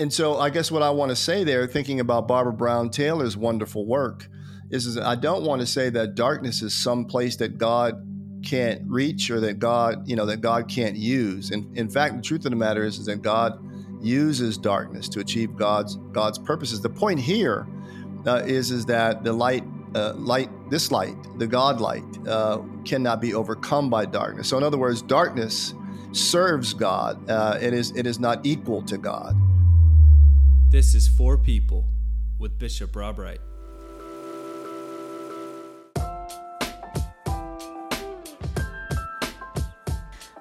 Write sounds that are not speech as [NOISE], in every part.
and so I guess what I want to say there, thinking about Barbara Brown Taylor's wonderful work, is, is I don't want to say that darkness is some place that God can't reach or that God, you know, that God can't use. And in fact, the truth of the matter is, is that God uses darkness to achieve God's God's purposes. The point here uh, is is that the light, uh, light, this light, the God light, uh, cannot be overcome by darkness. So, in other words, darkness serves God. Uh, it is it is not equal to God. This is for people with Bishop Rob Wright.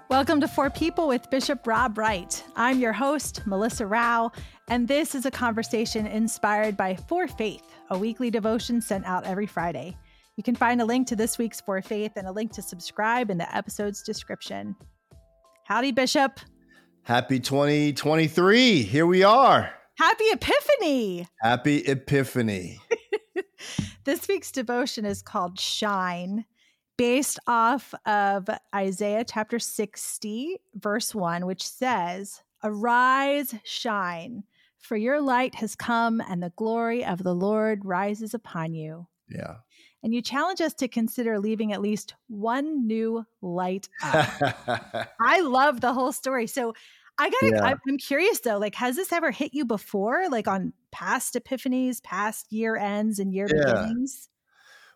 Welcome to For People with Bishop Rob Wright. I'm your host, Melissa Rao, and this is a conversation inspired by For Faith, a weekly devotion sent out every Friday. You can find a link to this week's For Faith and a link to subscribe in the episode's description. Howdy, Bishop. Happy 2023. Here we are. Happy Epiphany. Happy Epiphany. [LAUGHS] this week's devotion is called Shine based off of Isaiah chapter 60, verse 1, which says, Arise, shine, for your light has come, and the glory of the Lord rises upon you. Yeah. And you challenge us to consider leaving at least one new light up. [LAUGHS] I love the whole story. So I gotta, yeah. I'm curious though, like, has this ever hit you before, like on past epiphanies, past year ends and year yeah. beginnings?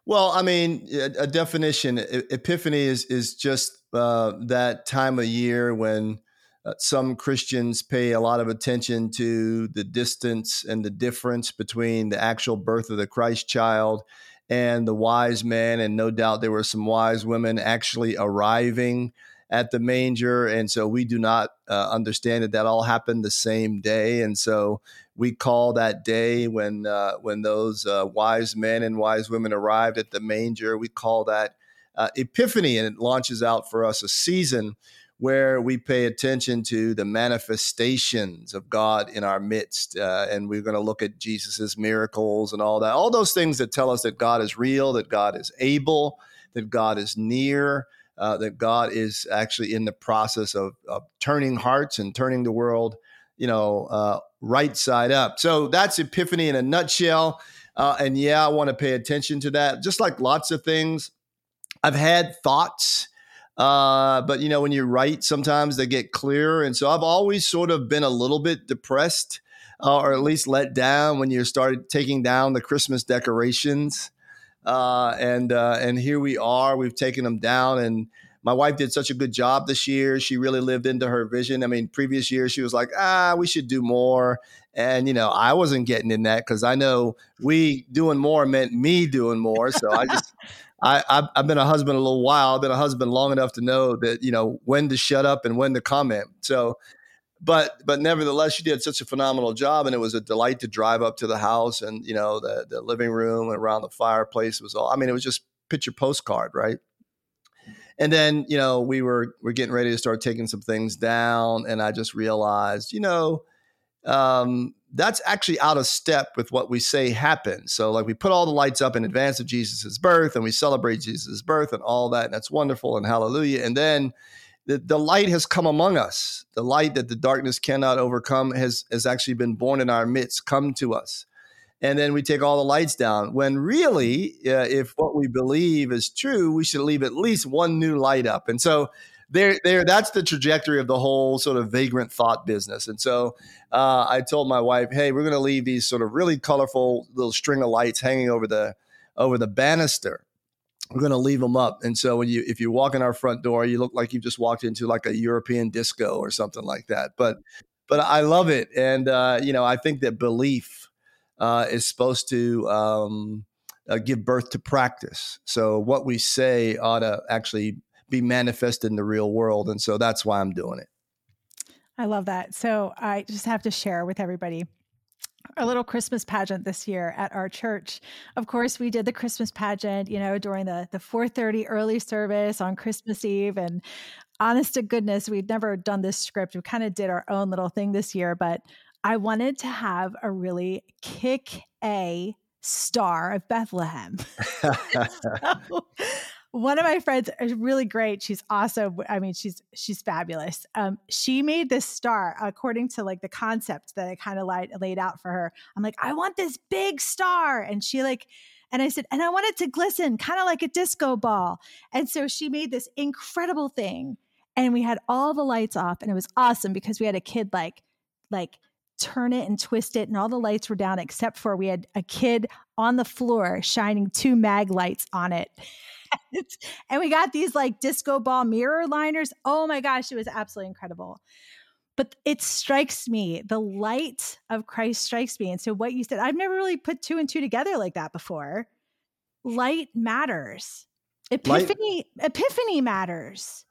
Well, I mean, a, definition epiphany is is just uh, that time of year when uh, some Christians pay a lot of attention to the distance and the difference between the actual birth of the Christ child and the wise man, and no doubt there were some wise women actually arriving at the manger. And so we do not uh, understand that that all happened the same day. And so we call that day when uh, when those uh, wise men and wise women arrived at the manger. We call that uh, Epiphany, and it launches out for us a season where we pay attention to the manifestations of God in our midst, uh, and we're going to look at Jesus's miracles and all that, all those things that tell us that God is real, that God is able, that God is near. Uh, that God is actually in the process of, of turning hearts and turning the world you know, uh, right side up. So that's Epiphany in a nutshell. Uh, and yeah, I want to pay attention to that. Just like lots of things, I've had thoughts, uh, but you know, when you write, sometimes they get clearer. And so I've always sort of been a little bit depressed, uh, or at least let down when you started taking down the Christmas decorations. Uh, and uh, and here we are. We've taken them down, and my wife did such a good job this year. She really lived into her vision. I mean, previous years she was like, ah, we should do more. And, you know, I wasn't getting in that because I know we doing more meant me doing more. So I just, [LAUGHS] I, I've, I've been a husband a little while. I've been a husband long enough to know that, you know, when to shut up and when to comment. So, but but nevertheless, she did such a phenomenal job, and it was a delight to drive up to the house and you know the the living room and around the fireplace was all. I mean, it was just picture postcard, right? And then, you know, we were we're getting ready to start taking some things down, and I just realized, you know, um, that's actually out of step with what we say happened. So, like, we put all the lights up in advance of Jesus' birth, and we celebrate Jesus' birth and all that, and that's wonderful and hallelujah. And then the, the light has come among us. The light that the darkness cannot overcome has has actually been born in our midst, come to us and then we take all the lights down. When really, uh, if what we believe is true, we should leave at least one new light up. And so there, there, that's the trajectory of the whole sort of vagrant thought business. And so uh, I told my wife, "Hey, we're going to leave these sort of really colorful little string of lights hanging over the over the banister." We're going to leave them up, and so when you, if you walk in our front door, you look like you've just walked into like a European disco or something like that. But, but I love it, and uh, you know, I think that belief uh, is supposed to um, uh, give birth to practice. So what we say ought to actually be manifested in the real world, and so that's why I'm doing it. I love that. So I just have to share with everybody our little Christmas pageant this year at our church. Of course, we did the Christmas pageant, you know, during the the 4:30 early service on Christmas Eve and honest to goodness, we'd never done this script. We kind of did our own little thing this year, but I wanted to have a really kick A star of Bethlehem. [LAUGHS] so one of my friends is really great. She's awesome. I mean, she's she's fabulous. Um, she made this star according to like the concept that I kind of laid, laid out for her. I'm like, I want this big star, and she like, and I said, and I want it to glisten, kind of like a disco ball. And so she made this incredible thing, and we had all the lights off, and it was awesome because we had a kid like, like turn it and twist it and all the lights were down except for we had a kid on the floor shining two mag lights on it [LAUGHS] and we got these like disco ball mirror liners. Oh my gosh, it was absolutely incredible. But it strikes me, the light of Christ strikes me. And so, what you said, I've never really put two and two together like that before. Light matters. Epiphany, light, epiphany matters.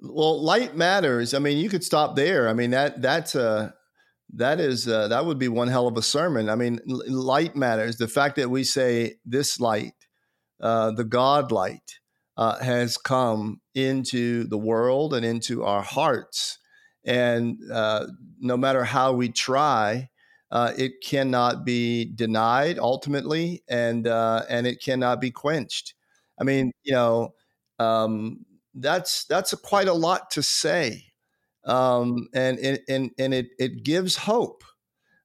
Well, light matters. I mean, you could stop there. I mean, that that's a that is uh, that would be one hell of a sermon. I mean, light matters. The fact that we say this light uh, the God light uh, has come into the world and into our hearts. And uh, no matter how we try, uh, it cannot be denied ultimately, and uh, and it cannot be quenched. I mean, you know, um, that's that's a, quite a lot to say, um, and and and it it gives hope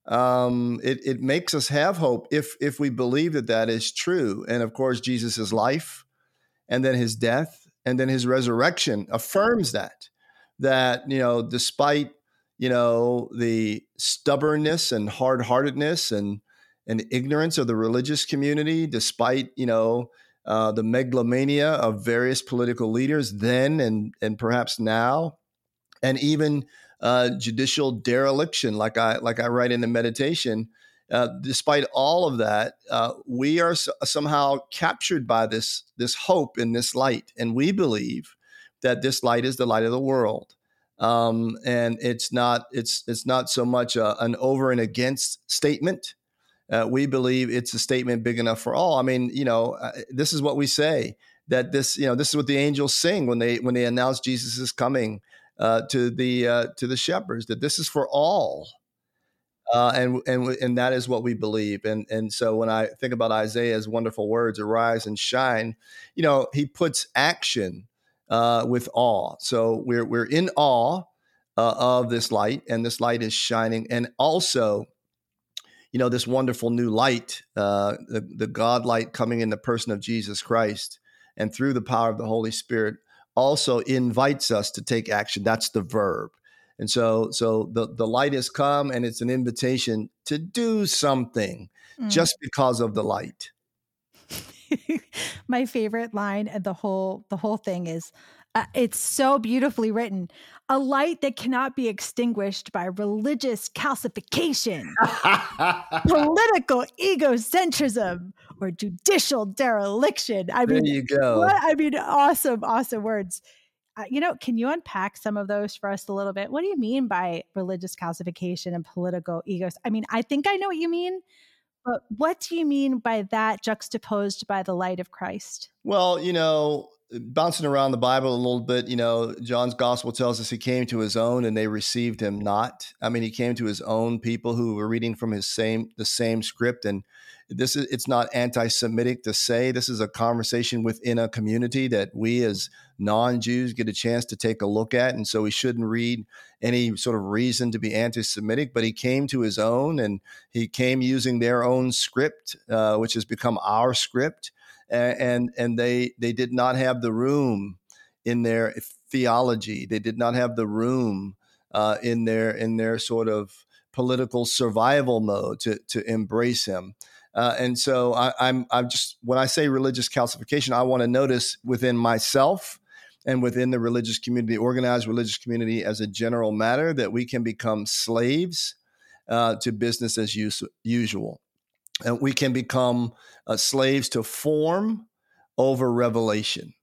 um, it, it makes us have hope if if we believe that that is true. And of course, Jesus' life, and then his death, and then his resurrection affirms that that you know, despite you know the stubbornness and hard heartedness and and ignorance of the religious community, despite you know uh, the megalomania of various political leaders then and and perhaps now, and even uh, judicial dereliction, like I like I write in the meditation. Uh, despite all of that, uh, we are s- somehow captured by this this hope in this light, and we believe that this light is the light of the world. Um, and it's not it's it's not so much a, an over and against statement. Uh, we believe it's a statement big enough for all. I mean, you know, uh, this is what we say that this you know this is what the angels sing when they when they announce Jesus is coming uh, to the uh, to the shepherds that this is for all, uh, and and and that is what we believe. And and so when I think about Isaiah's wonderful words, "Arise and shine," you know, he puts action uh, with awe. So we're we're in awe uh, of this light, and this light is shining, and also. You know this wonderful new light, uh, the, the God light coming in the person of Jesus Christ, and through the power of the Holy Spirit, also invites us to take action. That's the verb. And so, so the, the light has come and it's an invitation to do something mm. just because of the light. [LAUGHS] My favorite line and the whole the whole thing is uh, it's so beautifully written. A light that cannot be extinguished by religious calcification, [LAUGHS] political egocentrism, or judicial dereliction. I mean, there you go. What, I mean, awesome, awesome words. Uh, you know, can you unpack some of those for us a little bit? What do you mean by religious calcification and political egos? I mean, I think I know what you mean, but what do you mean by that juxtaposed by the light of Christ? Well, you know, bouncing around the Bible a little bit, you know, John's gospel tells us he came to his own and they received him not. I mean, he came to his own people who were reading from his same the same script and this is it's not anti-Semitic to say this is a conversation within a community that we as non-Jews get a chance to take a look at. And so we shouldn't read any sort of reason to be anti-Semitic, but he came to his own and he came using their own script, uh, which has become our script and and they they did not have the room in their theology. They did not have the room uh, in their in their sort of political survival mode to to embrace him. Uh, and so I, I'm I'm just when I say religious calcification, I want to notice within myself and within the religious community, organized religious community as a general matter, that we can become slaves uh, to business as us- usual and we can become uh, slaves to form over revelation.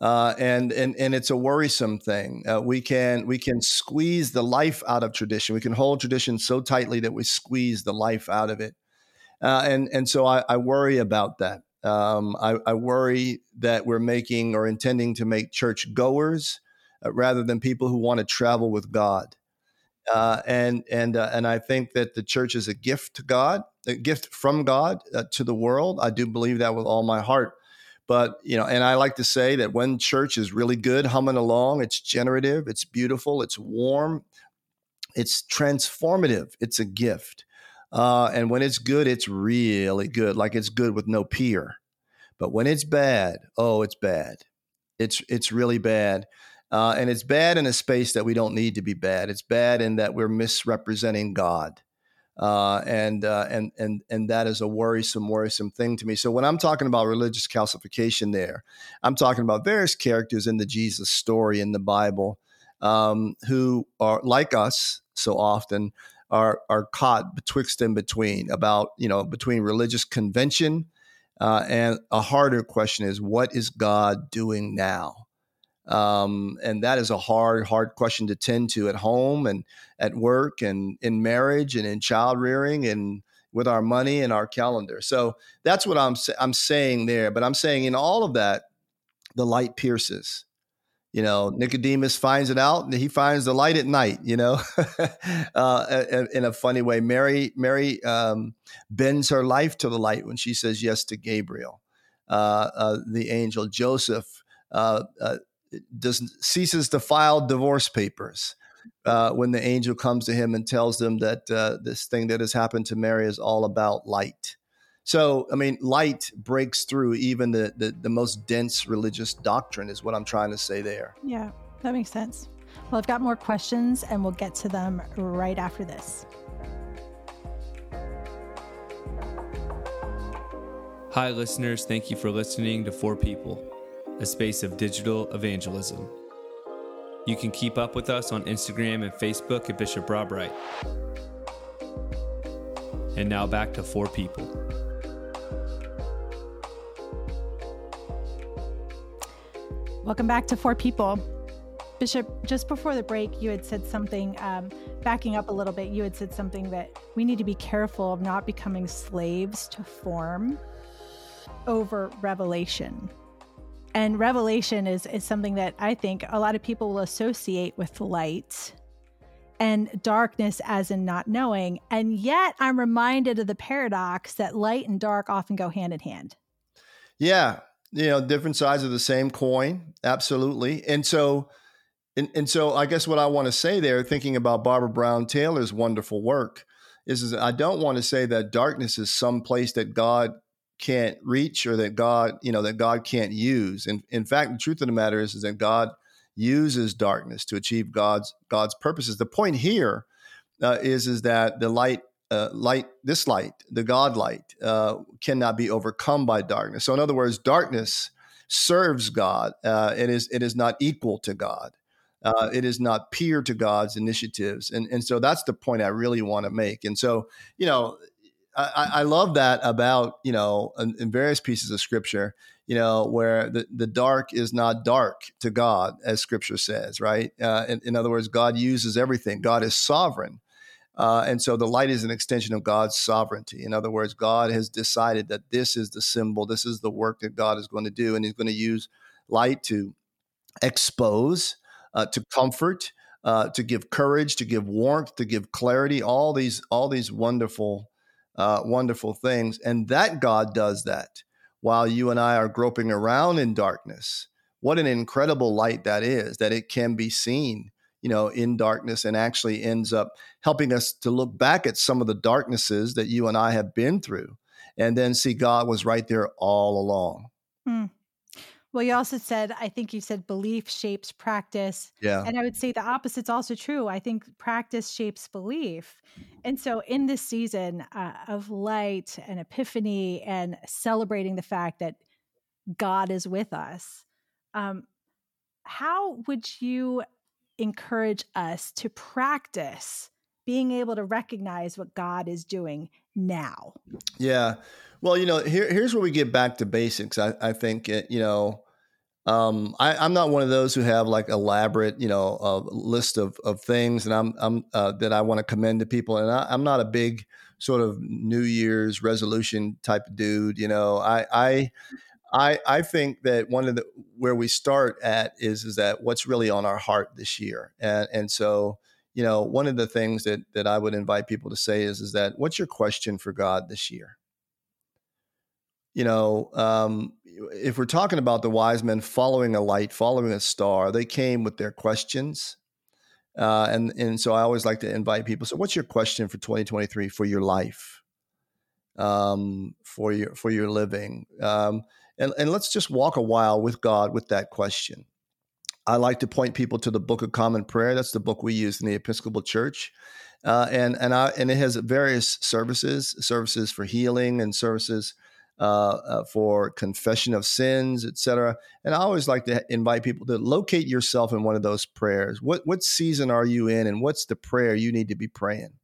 Uh, and and and it's a worrisome thing. Uh, we can we can squeeze the life out of tradition. We can hold tradition so tightly that we squeeze the life out of it. Uh, and and so I, I worry about that. Um, I, I, worry that we're making or intending to make church goers uh, rather than people who want to travel with God. Uh, and and uh, and I think that the church is a gift to God, a gift from God uh, to the world. I do believe that with all my heart. but you know, and I like to say that when church is really good, humming along, it's generative, it's beautiful, it's warm, it's transformative, it's a gift. Uh, and when it's good, it's really good, like it's good with no peer. But when it's bad, oh, it's bad. It's it's really bad. Uh, and it's bad in a space that we don't need to be bad. It's bad in that we're misrepresenting God. Uh, and uh, and and and that is a worrisome, worrisome thing to me. So when I'm talking about religious calcification, there, I'm talking about various characters in the Jesus story in the Bible um, who are like us so often are are caught betwixt and between about you know between religious convention uh, and a harder question is what is God doing now? Um, and that is a hard, hard question to tend to at home and at work and in marriage and in child rearing and with our money and our calendar. So that's what I'm I'm saying there. But I'm saying in all of that, the light pierces. You know, Nicodemus finds it out, and he finds the light at night. You know, [LAUGHS] uh, in a funny way, Mary Mary um, bends her life to the light when she says yes to Gabriel, uh, uh, the angel. Joseph uh, uh, does ceases to file divorce papers uh, when the angel comes to him and tells them that uh, this thing that has happened to Mary is all about light. So, I mean, light breaks through even the, the, the most dense religious doctrine, is what I'm trying to say there. Yeah, that makes sense. Well, I've got more questions and we'll get to them right after this. Hi, listeners. Thank you for listening to For People a space of digital evangelism. You can keep up with us on Instagram and Facebook at Bishop Rob Wright. And now back to for people. Welcome back to For People. Bishop, just before the break, you had said something, um, backing up a little bit, you had said something that we need to be careful of not becoming slaves to form over revelation and revelation is is something that I think a lot of people will associate with light and darkness as in not knowing. And yet I'm reminded of the paradox that light and dark often go hand in hand. Yeah. You know, different sides of the same coin. Absolutely. And so and, and so I guess what I want to say there, thinking about Barbara Brown Taylor's wonderful work, is, is I don't want to say that darkness is some place that God can't reach or that God, you know, that God can't use. And in fact, the truth of the matter is, is that God uses darkness to achieve God's God's purposes. The point here uh, is is that the light, uh, light, this light, the God light, uh, cannot be overcome by darkness. So, in other words, darkness serves God. Uh, it is it is not equal to God. Uh, it is not peer to God's initiatives, and and so that's the point I really want to make. And so, you know, I, I, love that about you know in, in, various pieces of scripture you know where the, the dark is not dark to god as scripture says right? Uh, in, in, other words god uses everything. God is sovereign. Uh, and so the light is an extension of god's sovereignty. In other words god has decided that this is the symbol this is the work that god is going to do and he's going to use light to expose uh, to comfort uh, to give courage to give warmth to give clarity all these all these wonderful uh, wonderful things. And that God does that while you and I are groping around in darkness. What an incredible light that is, that it can be seen, you know, in darkness and actually ends up helping us to look back at some of the darknesses that you and I have been through and then see God was right there all along. Hmm. Well, you also said, I think you said belief shapes practice. Yeah. And I would say the opposite's also true. I think practice shapes belief. And so, in this season uh, of light and epiphany and celebrating the fact that God is with us, um, how would you encourage us to practice being able to recognize what God is doing now? Yeah. Well, you know, here, here's where we get back to basics. I, I think, it, you know, um, I, am not one of those who have like elaborate, you know, uh, list of, of things I'm, I'm uh, that I want to commend to people. And I, am not a big sort of New Year's resolution type dude. You know, I, I, I, I think that one of the where we start at is is that what's really on our heart this year, and and so you know one of the things that that I would invite people to say is is that what's your question for God this year? You know, um, if we're talking about the wise men following a light, following a star, they came with their questions. Uh, and and so I always like to invite people. So, what's your question for 2023 for your life, um, for your for your living? Um, and and let's just walk a while with God with that question. I like to point people to the Book of Common Prayer. That's the book we use in the Episcopal Church, uh, and and I and it has various services, services for healing and services uh, uh, for confession of sins, etc. And I always like to invite people to locate yourself in one of those prayers. What what season are you in, and what's the prayer you need to be praying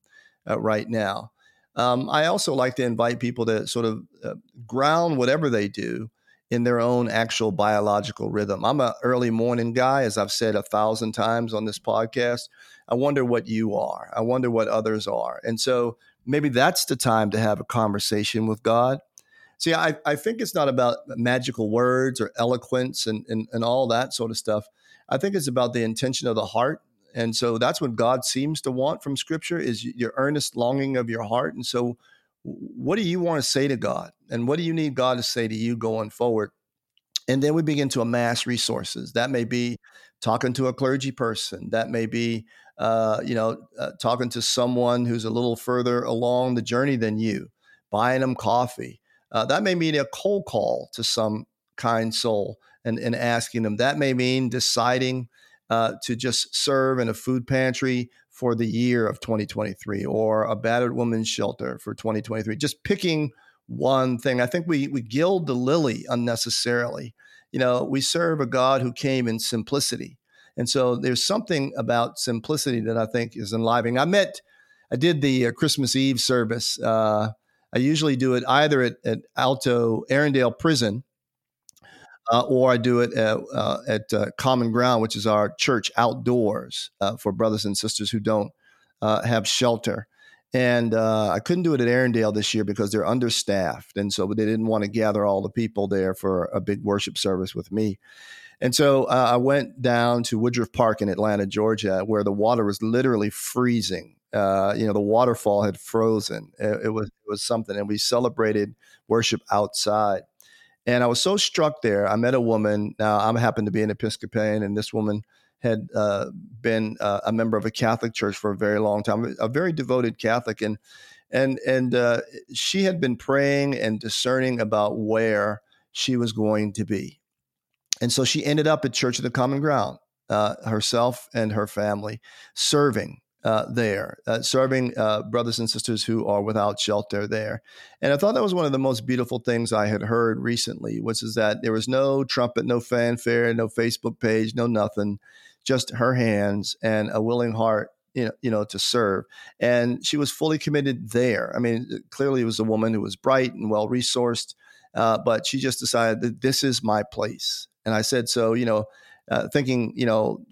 uh, right now? Um, I also like to invite people to sort of uh, ground whatever they do in their own actual biological rhythm. I'm an early morning guy, as I've said a thousand times on this podcast. I wonder what you are. I wonder what others are. And so maybe that's the time to have a conversation with God. See, I, I think it's not about magical words or eloquence and, and, and all that sort of stuff. I think it's about the intention of the heart. And so that's what God seems to want from scripture is your earnest longing of your heart. And so what do you want to say to God? And what do you need God to say to you going forward? And then we begin to amass resources. That may be talking to a clergy person. That may be, uh, you know, uh, talking to someone who's a little further along the journey than you, buying them coffee. Uh, that may mean a cold call to some kind soul and, and asking them. That may mean deciding uh, to just serve in a food pantry for the year of 2023 or a battered woman's shelter for 2023. Just picking one thing. I think we we gild the lily unnecessarily. You know, we serve a God who came in simplicity. And so there's something about simplicity that I think is enlivening. I met, I did the uh, Christmas Eve service. Uh, I usually do it either at, at Alto Arrendale Prison uh, or I do it at, uh, at uh, Common Ground, which is our church outdoors uh, for brothers and sisters who don't uh, have shelter. And uh, I couldn't do it at Arrendale this year because they're understaffed. And so they didn't want to gather all the people there for a big worship service with me. And so I went down to Woodruff Park in Atlanta, Georgia, where the water was literally freezing. Uh, you know, the waterfall had frozen. It, it, was it was something, and we celebrated worship outside. And I was so struck there. I met a woman. Now, I happen to be an Episcopalian, and this woman had uh, been uh, a member of a Catholic church for a very long time, a very devoted Catholic, and and and uh, she had been praying and discerning about where she was going to be, and so she ended up at Church of the Common Ground, uh, herself and her family, serving uh, there, uh, serving uh, brothers and sisters who are without shelter there. And I thought that was one of the most beautiful things I had heard recently, which is that there was no trumpet, no fanfare, no Facebook page, no nothing, just her hands and a willing heart. You know, you know, to serve, and she was fully committed there. I mean, clearly, it was a woman who was bright and well resourced, uh, but she just decided that this is my place. And I said, so you know, uh, thinking, you know,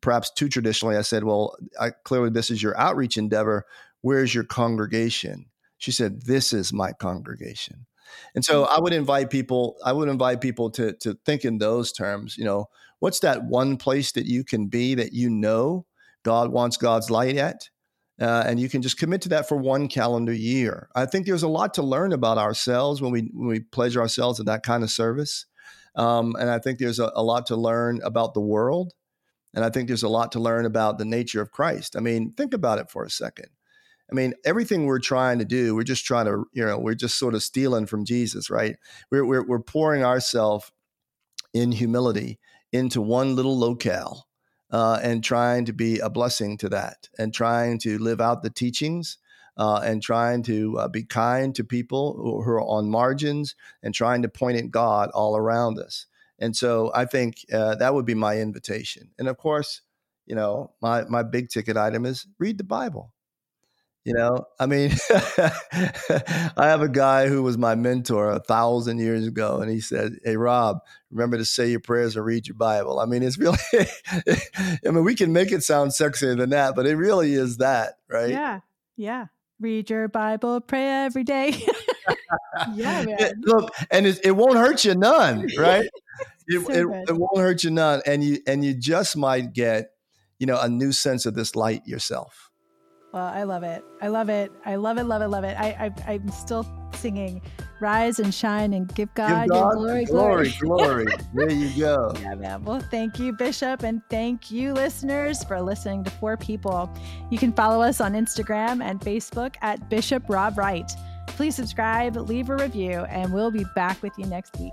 perhaps too traditionally, I said, Well, I, clearly this is your outreach endeavor. Where's your congregation? She said, This is my congregation. And so I would invite people, I would invite people to, to think in those terms, you know, what's that one place that you can be that you know God wants God's light at? Uh, and you can just commit to that for one calendar year. I think there's a lot to learn about ourselves when we when we pledge ourselves to that kind of service, um, and I think there's a, a, lot to learn about the world and I think there's a lot to learn about the nature of Christ. I mean, think about it for a second. I mean, everything we're trying to do, we're just trying to, you know, we're just sort of stealing from Jesus, right? We're, we're, we're pouring ourselves in humility into one little locale uh, and trying to be a blessing to that and trying to live out the teachings uh, and trying to uh, be kind to people who are on margins and trying to point at God all around us. And so I think uh, that would be my invitation. And of course, you know, my my big ticket item is read the Bible. You know, I mean, [LAUGHS] I have a guy who was my mentor a thousand years ago, and he said, "Hey, Rob, remember to say your prayers and read your Bible." I mean, it's really, [LAUGHS] I mean, we can make it sound sexier than that, but it really is that, right? Yeah, yeah. Read your Bible, pray every day. [LAUGHS] yeah, man. Look, and it, it won't hurt you none, right? It, so it, it, won't hurt you none, and you and you just might get, you know, a new sense of this light yourself. Well, I love it. I love it. I love it. Love it. Love it. I, I I'm still singing rise and shine and give God, give God glory, glory, glory. glory. there you go. [LAUGHS] Yeah, man. Well, thank you, Bishop, and thank you, listeners, for listening to For People. You can follow us on Instagram and Facebook at Bishop Rob Wright. Please subscribe, leave a review, and we'll be back with you next week.